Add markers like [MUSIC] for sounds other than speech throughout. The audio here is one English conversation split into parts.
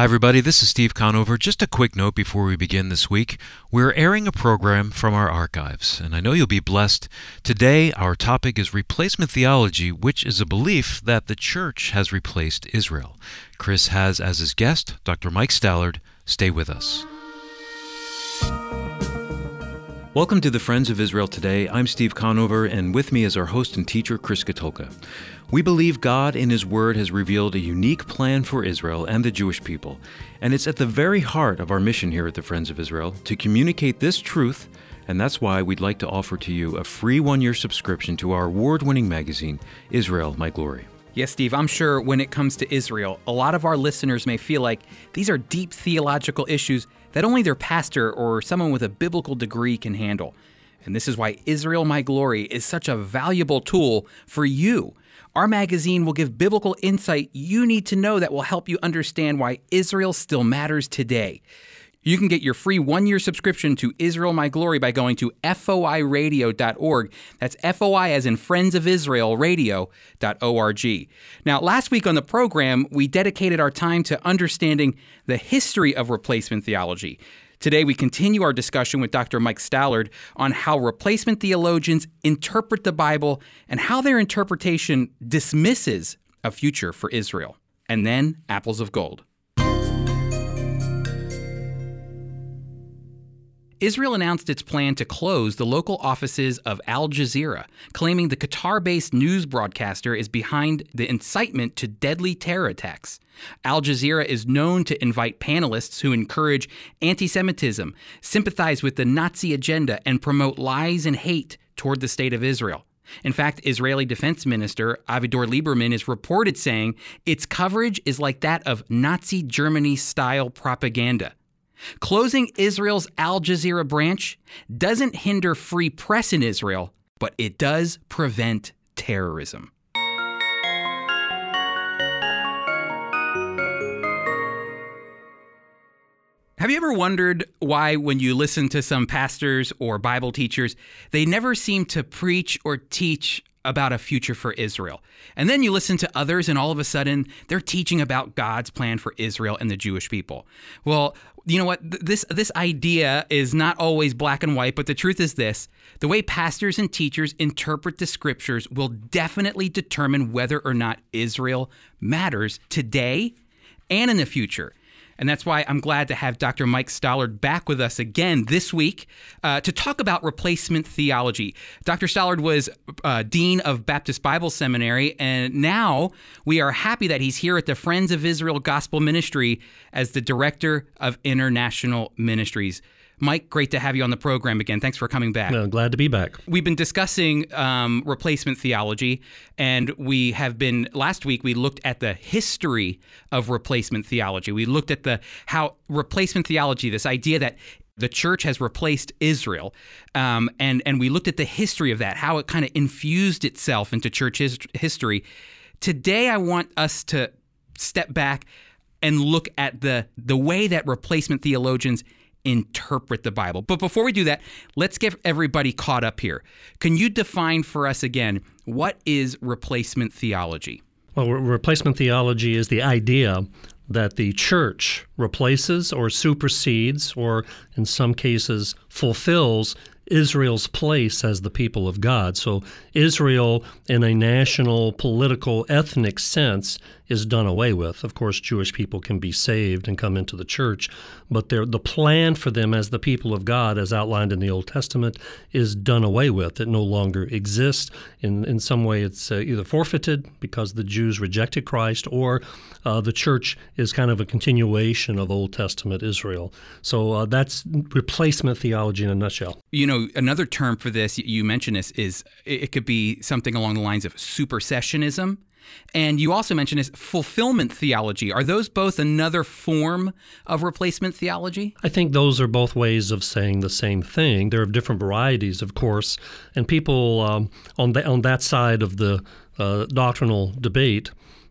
Hi, everybody. This is Steve Conover. Just a quick note before we begin this week. We're airing a program from our archives, and I know you'll be blessed. Today, our topic is replacement theology, which is a belief that the church has replaced Israel. Chris has as his guest Dr. Mike Stallard. Stay with us. Welcome to the Friends of Israel Today. I'm Steve Conover, and with me is our host and teacher, Chris Katulka. We believe God in His Word has revealed a unique plan for Israel and the Jewish people, and it's at the very heart of our mission here at the Friends of Israel to communicate this truth, and that's why we'd like to offer to you a free one year subscription to our award winning magazine, Israel My Glory. Yes, Steve, I'm sure when it comes to Israel, a lot of our listeners may feel like these are deep theological issues that only their pastor or someone with a biblical degree can handle. And this is why Israel My Glory is such a valuable tool for you. Our magazine will give biblical insight you need to know that will help you understand why Israel still matters today. You can get your free one year subscription to Israel My Glory by going to foiradio.org. That's FOI as in Friends of Israel Radio.org. Now, last week on the program, we dedicated our time to understanding the history of replacement theology. Today, we continue our discussion with Dr. Mike Stallard on how replacement theologians interpret the Bible and how their interpretation dismisses a future for Israel. And then, apples of gold. Israel announced its plan to close the local offices of Al Jazeera, claiming the Qatar based news broadcaster is behind the incitement to deadly terror attacks. Al Jazeera is known to invite panelists who encourage anti Semitism, sympathize with the Nazi agenda, and promote lies and hate toward the state of Israel. In fact, Israeli Defense Minister Avigdor Lieberman is reported saying its coverage is like that of Nazi Germany style propaganda. Closing Israel's Al Jazeera branch doesn't hinder free press in Israel, but it does prevent terrorism. Have you ever wondered why, when you listen to some pastors or Bible teachers, they never seem to preach or teach about a future for Israel. And then you listen to others, and all of a sudden, they're teaching about God's plan for Israel and the Jewish people. Well, you know what? This this idea is not always black and white, but the truth is this: the way pastors and teachers interpret the scriptures will definitely determine whether or not Israel matters today and in the future. And that's why I'm glad to have Dr. Mike Stallard back with us again this week uh, to talk about replacement theology. Dr. Stallard was uh, Dean of Baptist Bible Seminary, and now we are happy that he's here at the Friends of Israel Gospel Ministry as the Director of International Ministries. Mike, great to have you on the program again. Thanks for coming back. No, glad to be back. We've been discussing um, replacement theology, and we have been last week. We looked at the history of replacement theology. We looked at the how replacement theology, this idea that the church has replaced Israel, um, and and we looked at the history of that, how it kind of infused itself into church his- history. Today, I want us to step back and look at the the way that replacement theologians interpret the Bible. But before we do that, let's get everybody caught up here. Can you define for us again what is replacement theology? Well, replacement theology is the idea that the church replaces or supersedes, or in some cases fulfills Israel's place as the people of God. So, Israel, in a national, political, ethnic sense, is done away with. Of course, Jewish people can be saved and come into the church, but the plan for them as the people of God, as outlined in the Old Testament, is done away with. It no longer exists. In, in some way, it's uh, either forfeited because the Jews rejected Christ, or uh, the church is kind of a continuation of Old Testament Israel. So uh, that's replacement theology in a nutshell. You know, another term for this, you mentioned this, is it could be something along the lines of supersessionism. And you also mentioned is fulfillment theology. Are those both another form of replacement theology? I think those are both ways of saying the same thing. There are different varieties, of course, and people um, on the, on that side of the uh, doctrinal debate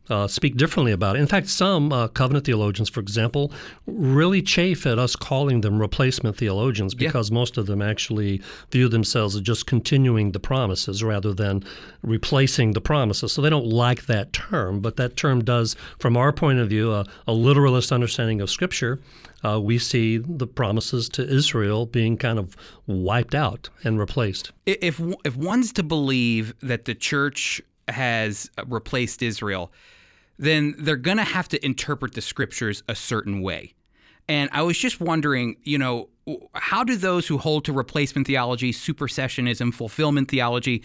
uh, speak differently about it. In fact, some uh, covenant theologians, for example, really chafe at us calling them replacement theologians because yeah. most of them actually view themselves as just continuing the promises rather than replacing the promises. So they don't like that term, but that term does, from our point of view, a, a literalist understanding of Scripture. Uh, we see the promises to Israel being kind of wiped out and replaced. If if one's to believe that the church has replaced Israel, then they're going to have to interpret the scriptures a certain way. And I was just wondering, you know, how do those who hold to replacement theology, supersessionism, fulfillment theology,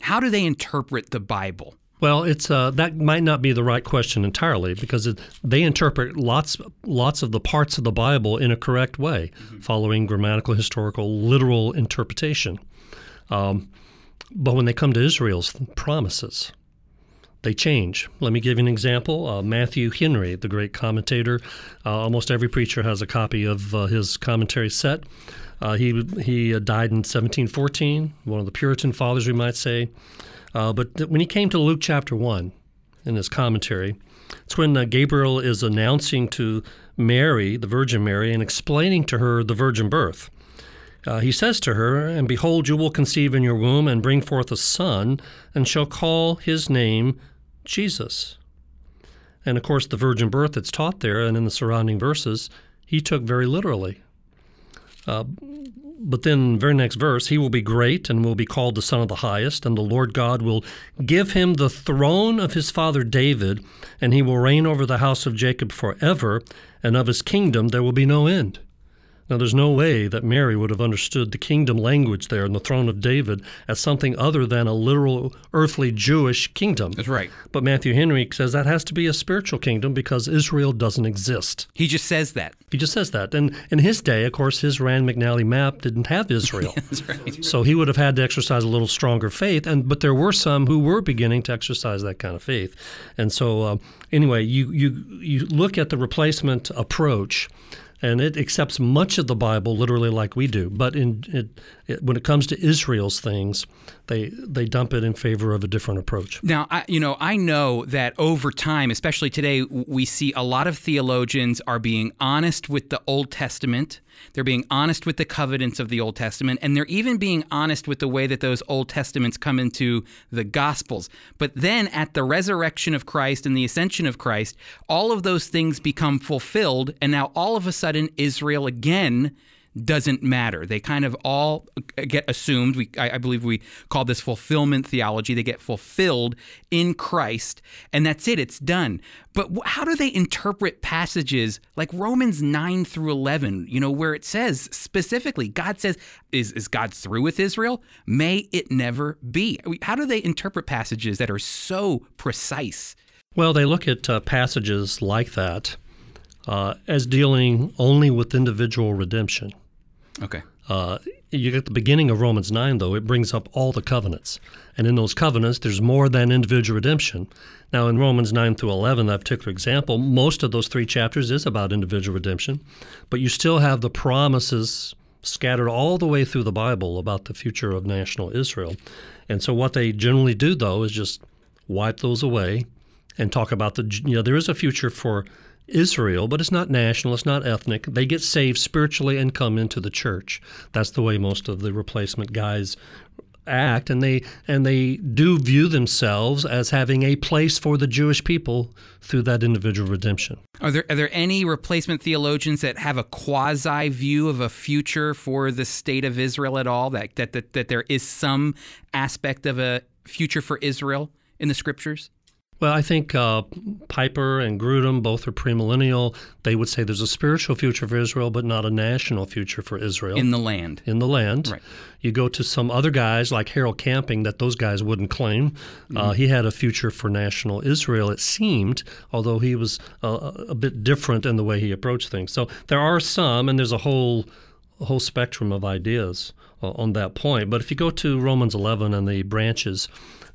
how do they interpret the Bible? Well, it's uh, that might not be the right question entirely because it, they interpret lots lots of the parts of the Bible in a correct way, mm-hmm. following grammatical, historical, literal interpretation. Um, but when they come to Israel's promises, they change. Let me give you an example. Uh, Matthew Henry, the great commentator, uh, almost every preacher has a copy of uh, his commentary set. Uh, he he uh, died in 1714, one of the Puritan fathers, we might say. Uh, but th- when he came to Luke chapter 1 in his commentary, it's when Gabriel is announcing to Mary, the Virgin Mary, and explaining to her the virgin birth. Uh, he says to her, And behold, you will conceive in your womb and bring forth a son, and shall call his name Jesus. And of course, the virgin birth that's taught there and in the surrounding verses, he took very literally. Uh, but then, very next verse, he will be great and will be called the Son of the Highest, and the Lord God will give him the throne of his father David, and he will reign over the house of Jacob forever, and of his kingdom there will be no end. Now, there's no way that Mary would have understood the kingdom language there in the throne of David as something other than a literal earthly Jewish kingdom. That's right. But Matthew Henry says that has to be a spiritual kingdom because Israel doesn't exist. He just says that. He just says that. And in his day, of course, his Rand McNally map didn't have Israel. [LAUGHS] That's right. So he would have had to exercise a little stronger faith. And but there were some who were beginning to exercise that kind of faith. And so uh, anyway, you you you look at the replacement approach and it accepts much of the Bible literally like we do. But in it, it, when it comes to Israel's things, they they dump it in favor of a different approach. Now, I, you know, I know that over time, especially today, we see a lot of theologians are being honest with the Old Testament. They're being honest with the covenants of the Old Testament, and they're even being honest with the way that those Old Testaments come into the Gospels. But then at the resurrection of Christ and the ascension of Christ, all of those things become fulfilled, and now all of a sudden, Israel again doesn't matter. They kind of all get assumed. We, I, I, believe we call this fulfillment theology. They get fulfilled in Christ, and that's it. It's done. But how do they interpret passages like Romans nine through eleven? You know, where it says specifically, God says, "Is is God through with Israel? May it never be." How do they interpret passages that are so precise? Well, they look at uh, passages like that uh, as dealing only with individual redemption. Okay. Uh, you get the beginning of Romans 9, though, it brings up all the covenants. And in those covenants, there's more than individual redemption. Now, in Romans 9 through 11, that particular example, most of those three chapters is about individual redemption, but you still have the promises scattered all the way through the Bible about the future of national Israel. And so, what they generally do, though, is just wipe those away and talk about the, you know, there is a future for Israel, but it's not national, it's not ethnic. They get saved spiritually and come into the church. That's the way most of the replacement guys act and they and they do view themselves as having a place for the Jewish people through that individual redemption. Are there are there any replacement theologians that have a quasi view of a future for the state of Israel at all that that that, that there is some aspect of a future for Israel in the scriptures? Well, I think uh, Piper and Grudem both are premillennial. They would say there's a spiritual future for Israel, but not a national future for Israel. In the land. In the land. Right. You go to some other guys like Harold Camping that those guys wouldn't claim. Uh, mm-hmm. Uh, he had a future for national Israel, it seemed, although he was uh, a bit different in the way he approached things. So there are some, and there's a whole, a whole spectrum of ideas uh, on that point. But if you go to Romans 11 and the branches,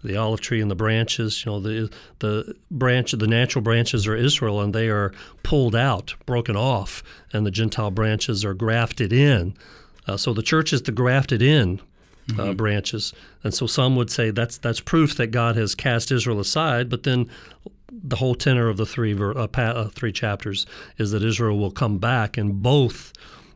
the olive tree and the branches. You know, the the branch, the natural branches are Israel, and they are pulled out, broken off, and the Gentile branches are grafted in. Uh, so the church is the grafted in uh, mm-hmm. branches, and so some would say that's that's proof that God has cast Israel aside. But then the whole tenor of the three uh, uh, three chapters is that Israel will come back, and both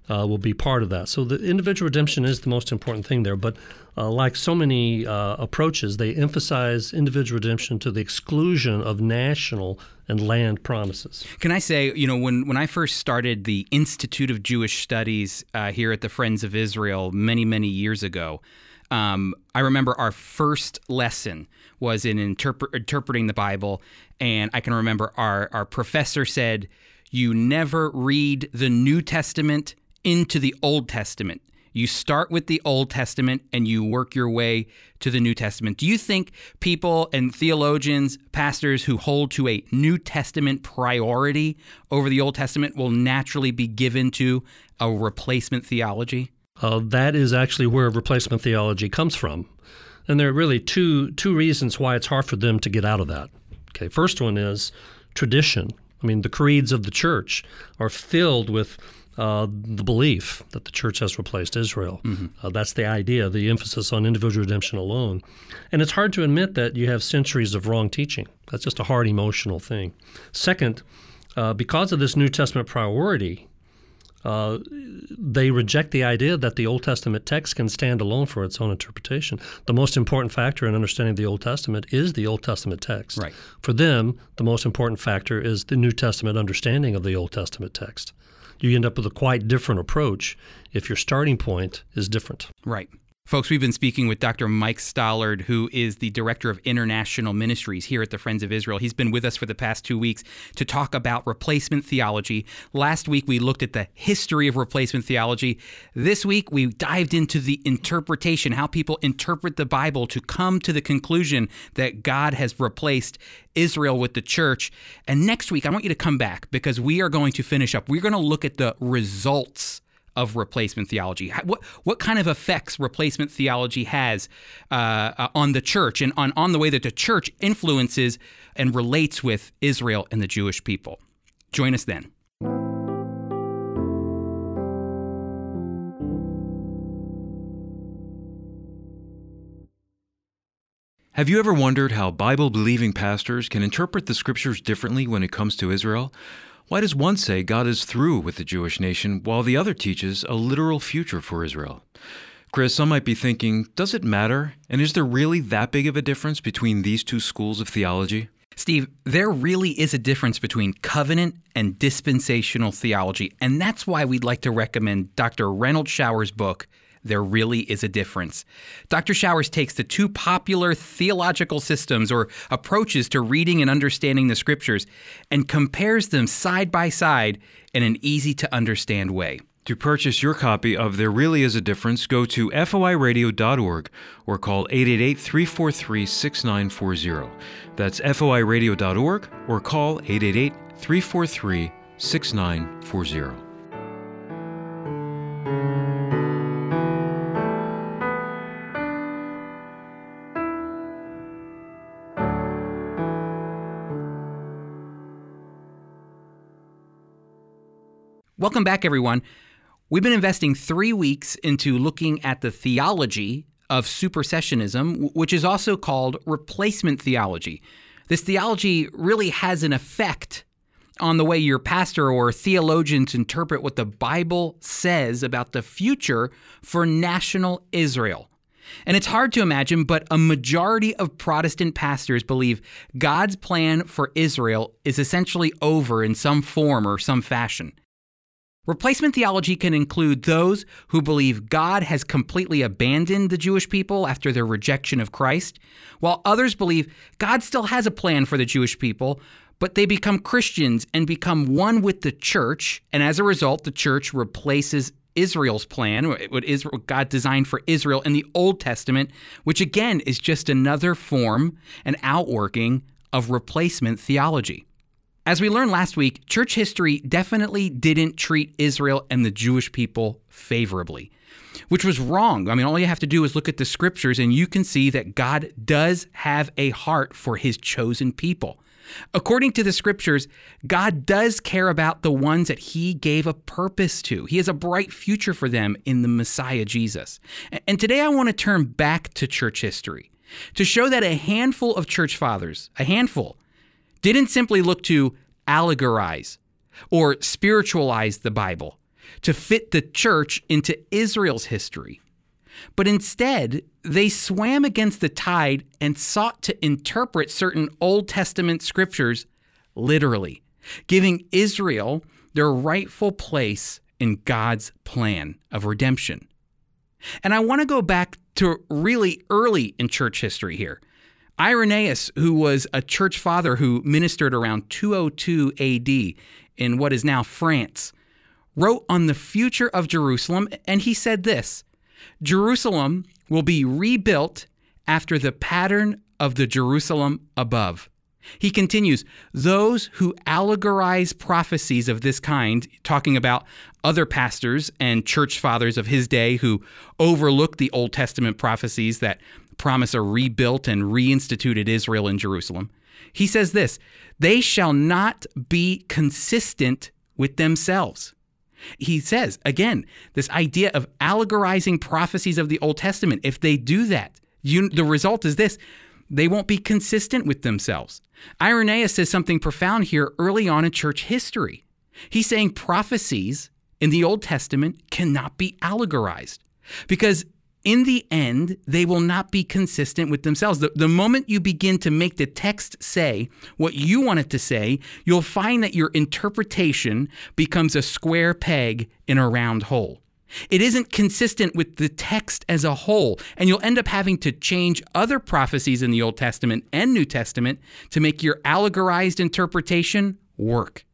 uh, will be part of that. So the individual redemption is the most important thing there. But uh, like so many uh, approaches, they emphasize individual redemption to the exclusion of national and land promises. Can I say, you know, when, when I first started the Institute of Jewish Studies uh, here at the Friends of Israel many, many years ago, um, I remember our first lesson was in interpre- interpreting the Bible, and I can remember our, our professor said, You never read the New Testament into the Old Testament. You start with the Old Testament and you work your way to the New Testament. Do you think people and theologians, pastors who hold to a New Testament priority over the Old Testament will naturally be given to a replacement theology? Uh, that is actually where replacement theology comes from. And there are really two, two reasons why it's hard for them to get out of that. Okay, first one is tradition. I mean, the creeds of the church are filled with uh, the belief that the church has replaced Israel. Mm-hmm. Uh, that's the idea, the emphasis on individual redemption alone. And it's hard to admit that you have centuries of wrong teaching. That's just a hard emotional thing. Second, uh, because of this New Testament priority, uh, they reject the idea that the Old Testament text can stand alone for its own interpretation. The most important factor in understanding the Old Testament is the Old Testament text. Right. For them, the most important factor is the New Testament understanding of the Old Testament text you end up with a quite different approach if your starting point is different. Right. Folks, we've been speaking with Dr. Mike Stallard, who is the Director of International Ministries here at the Friends of Israel. He's been with us for the past two weeks to talk about replacement theology. Last week, we looked at the history of replacement theology. This week, we dived into the interpretation, how people interpret the Bible to come to the conclusion that God has replaced Israel with the church. And next week, I want you to come back because we are going to finish up. We're going to look at the results of replacement theology? What what kind of effects replacement theology has uh, uh, on the church and on, on the way that the church influences and relates with Israel and the Jewish people? Join us then. Have you ever wondered how Bible believing pastors can interpret the scriptures differently when it comes to Israel? Why does one say God is through with the Jewish nation while the other teaches a literal future for Israel? Chris, some might be thinking, does it matter? And is there really that big of a difference between these two schools of theology? Steve, there really is a difference between covenant and dispensational theology, and that's why we'd like to recommend Dr. Renald Showers' book, there really is a difference. Dr. Showers takes the two popular theological systems or approaches to reading and understanding the scriptures and compares them side by side in an easy to understand way. To purchase your copy of There Really Is a Difference, go to foiradio.org or call 888 343 6940. That's foiradio.org or call 888 343 6940. Welcome back, everyone. We've been investing three weeks into looking at the theology of supersessionism, which is also called replacement theology. This theology really has an effect on the way your pastor or theologians interpret what the Bible says about the future for national Israel. And it's hard to imagine, but a majority of Protestant pastors believe God's plan for Israel is essentially over in some form or some fashion. Replacement theology can include those who believe God has completely abandoned the Jewish people after their rejection of Christ, while others believe God still has a plan for the Jewish people, but they become Christians and become one with the church, and as a result, the church replaces Israel's plan, what God designed for Israel in the Old Testament, which again is just another form and outworking of replacement theology. As we learned last week, church history definitely didn't treat Israel and the Jewish people favorably, which was wrong. I mean, all you have to do is look at the scriptures and you can see that God does have a heart for his chosen people. According to the scriptures, God does care about the ones that He gave a purpose to. He has a bright future for them in the Messiah Jesus. And today I want to turn back to church history to show that a handful of church fathers, a handful, didn't simply look to allegorize or spiritualize the Bible to fit the church into Israel's history. But instead, they swam against the tide and sought to interpret certain Old Testament scriptures literally, giving Israel their rightful place in God's plan of redemption. And I want to go back to really early in church history here. Irenaeus, who was a church father who ministered around 202 AD in what is now France, wrote on the future of Jerusalem, and he said this Jerusalem will be rebuilt after the pattern of the Jerusalem above. He continues, those who allegorize prophecies of this kind, talking about other pastors and church fathers of his day who overlooked the Old Testament prophecies that promise a rebuilt and reinstituted Israel in Jerusalem. He says this they shall not be consistent with themselves. He says, again, this idea of allegorizing prophecies of the Old Testament, if they do that, you, the result is this they won't be consistent with themselves. Irenaeus says something profound here early on in church history. He's saying prophecies in the Old Testament cannot be allegorized because in the end, they will not be consistent with themselves. The, the moment you begin to make the text say what you want it to say, you'll find that your interpretation becomes a square peg in a round hole. It isn't consistent with the text as a whole, and you'll end up having to change other prophecies in the Old Testament and New Testament to make your allegorized interpretation work.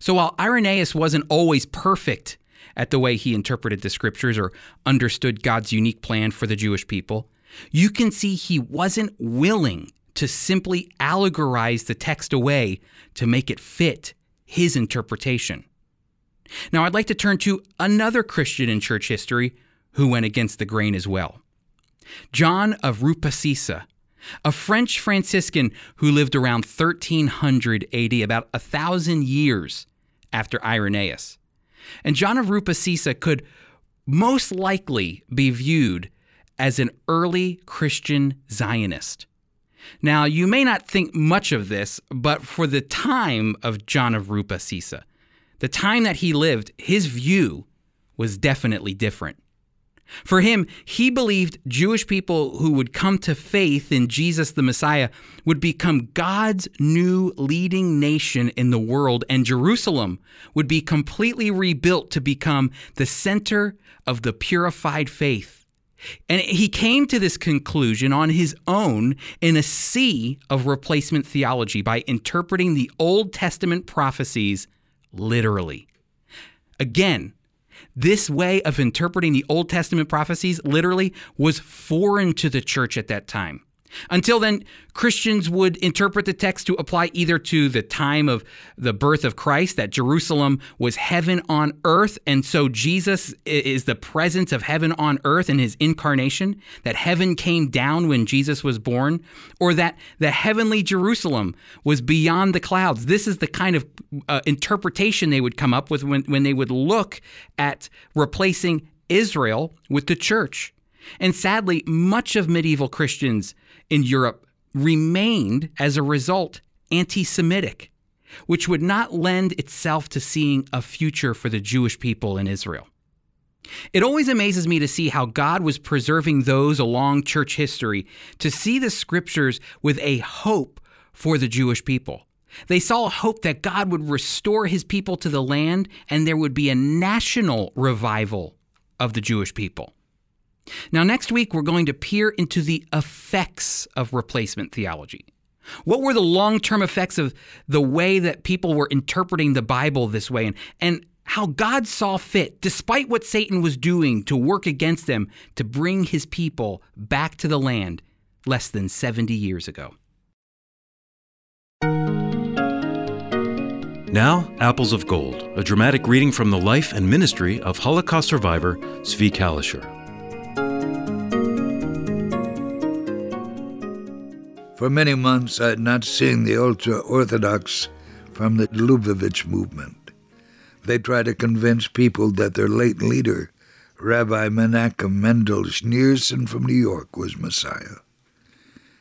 So while Irenaeus wasn't always perfect at the way he interpreted the scriptures or understood God's unique plan for the Jewish people, you can see he wasn't willing to simply allegorize the text away to make it fit his interpretation. Now, I'd like to turn to another Christian in church history who went against the grain as well John of Rupescissa, a French Franciscan who lived around 1300 AD, about a thousand years after Irenaeus. And John of Rupescissa could most likely be viewed as an early Christian Zionist. Now, you may not think much of this, but for the time of John of Rupescissa, the time that he lived, his view was definitely different. For him, he believed Jewish people who would come to faith in Jesus the Messiah would become God's new leading nation in the world, and Jerusalem would be completely rebuilt to become the center of the purified faith. And he came to this conclusion on his own in a sea of replacement theology by interpreting the Old Testament prophecies literally. Again, this way of interpreting the Old Testament prophecies literally was foreign to the church at that time. Until then, Christians would interpret the text to apply either to the time of the birth of Christ, that Jerusalem was heaven on earth, and so Jesus is the presence of heaven on earth in his incarnation, that heaven came down when Jesus was born, or that the heavenly Jerusalem was beyond the clouds. This is the kind of uh, interpretation they would come up with when, when they would look at replacing Israel with the church. And sadly, much of medieval Christians in Europe remained, as a result, anti Semitic, which would not lend itself to seeing a future for the Jewish people in Israel. It always amazes me to see how God was preserving those along church history to see the scriptures with a hope for the Jewish people. They saw a hope that God would restore his people to the land and there would be a national revival of the Jewish people. Now, next week, we're going to peer into the effects of replacement theology. What were the long term effects of the way that people were interpreting the Bible this way, and, and how God saw fit, despite what Satan was doing to work against them, to bring his people back to the land less than 70 years ago? Now, Apples of Gold, a dramatic reading from the life and ministry of Holocaust survivor Zvi Kalisher. For many months, I had not seen the ultra Orthodox from the Lubavitch movement. They try to convince people that their late leader, Rabbi Menachem Mendel Schneerson from New York, was Messiah.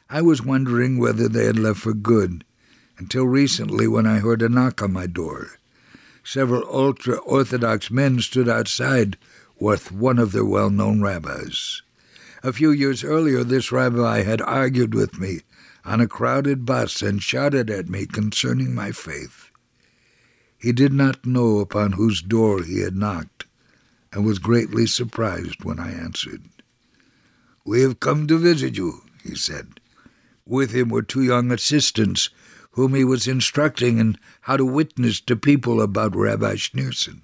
I was wondering whether they had left for good until recently when I heard a knock on my door. Several ultra Orthodox men stood outside with one of their well known rabbis. A few years earlier, this rabbi had argued with me on a crowded bus and shouted at me concerning my faith. He did not know upon whose door he had knocked, and was greatly surprised when I answered. We have come to visit you, he said. With him were two young assistants whom he was instructing in how to witness to people about Rabbi Schneerson.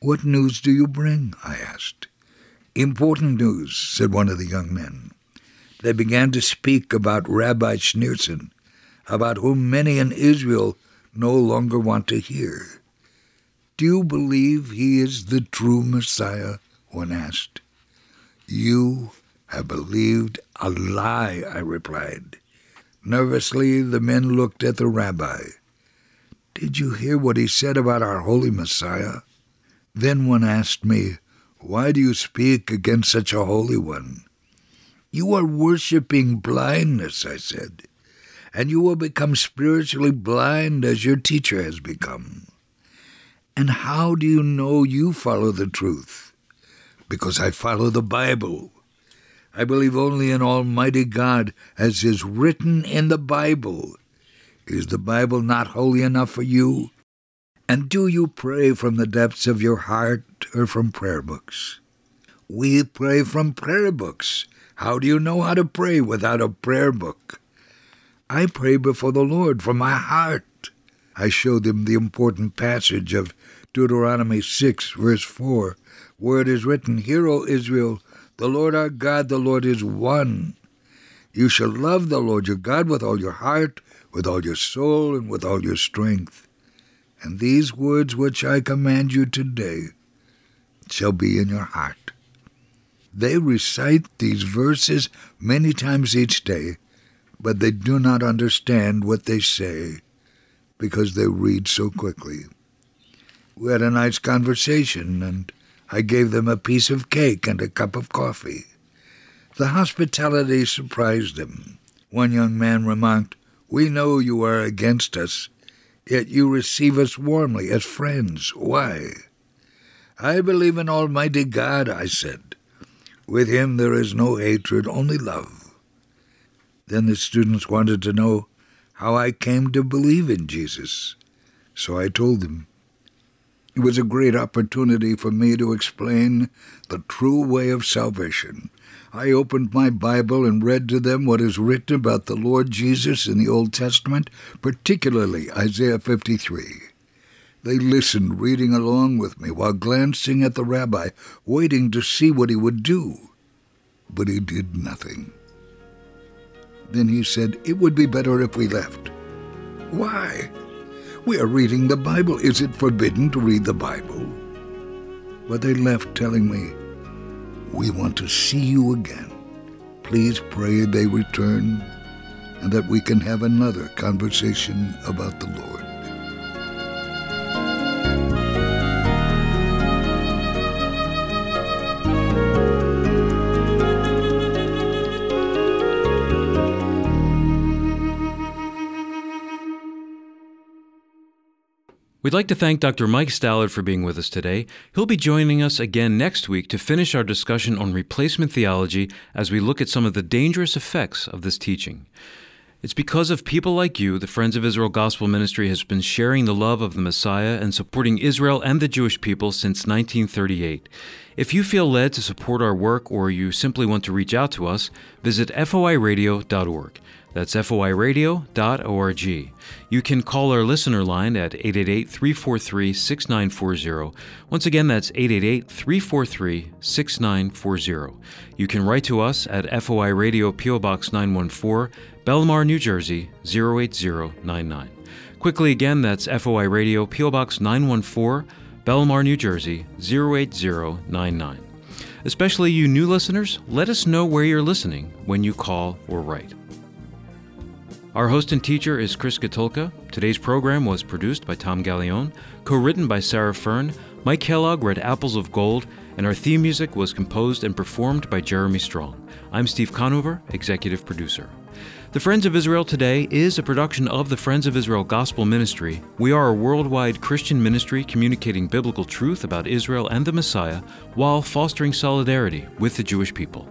What news do you bring? I asked. Important news, said one of the young men. They began to speak about Rabbi Schneerson, about whom many in Israel no longer want to hear. Do you believe he is the true Messiah? One asked. You have believed a lie, I replied. Nervously, the men looked at the rabbi. Did you hear what he said about our holy Messiah? Then one asked me, Why do you speak against such a holy one? You are worshipping blindness, I said, and you will become spiritually blind as your teacher has become. And how do you know you follow the truth? Because I follow the Bible. I believe only in Almighty God as is written in the Bible. Is the Bible not holy enough for you? And do you pray from the depths of your heart or from prayer books? We pray from prayer books. How do you know how to pray without a prayer book? I pray before the Lord from my heart. I showed them the important passage of Deuteronomy 6, verse 4, where it is written, Hear, O Israel, the Lord our God, the Lord is one. You shall love the Lord your God with all your heart, with all your soul, and with all your strength. And these words which I command you today shall be in your heart. They recite these verses many times each day, but they do not understand what they say because they read so quickly. We had a nice conversation, and I gave them a piece of cake and a cup of coffee. The hospitality surprised them. One young man remarked, We know you are against us, yet you receive us warmly as friends. Why? I believe in Almighty God, I said. With him there is no hatred, only love. Then the students wanted to know how I came to believe in Jesus. So I told them. It was a great opportunity for me to explain the true way of salvation. I opened my Bible and read to them what is written about the Lord Jesus in the Old Testament, particularly Isaiah 53. They listened, reading along with me, while glancing at the rabbi, waiting to see what he would do. But he did nothing. Then he said, It would be better if we left. Why? We are reading the Bible. Is it forbidden to read the Bible? But they left telling me, We want to see you again. Please pray they return and that we can have another conversation about the Lord. We'd like to thank Dr. Mike Stallard for being with us today. He'll be joining us again next week to finish our discussion on replacement theology as we look at some of the dangerous effects of this teaching. It's because of people like you, the Friends of Israel Gospel Ministry has been sharing the love of the Messiah and supporting Israel and the Jewish people since 1938. If you feel led to support our work or you simply want to reach out to us, visit foiradio.org. That's foiradio.org. You can call our listener line at 888 343 6940. Once again, that's 888 343 6940. You can write to us at FOI Radio PO Box 914, Bellmawr, New Jersey 08099. Quickly again, that's FOI Radio PO Box 914, Bellmawr, New Jersey 08099. Especially you new listeners, let us know where you're listening when you call or write. Our host and teacher is Chris Katulka. Today's program was produced by Tom Gallione, co written by Sarah Fern. Mike Kellogg read Apples of Gold, and our theme music was composed and performed by Jeremy Strong. I'm Steve Conover, executive producer. The Friends of Israel Today is a production of the Friends of Israel Gospel Ministry. We are a worldwide Christian ministry communicating biblical truth about Israel and the Messiah while fostering solidarity with the Jewish people.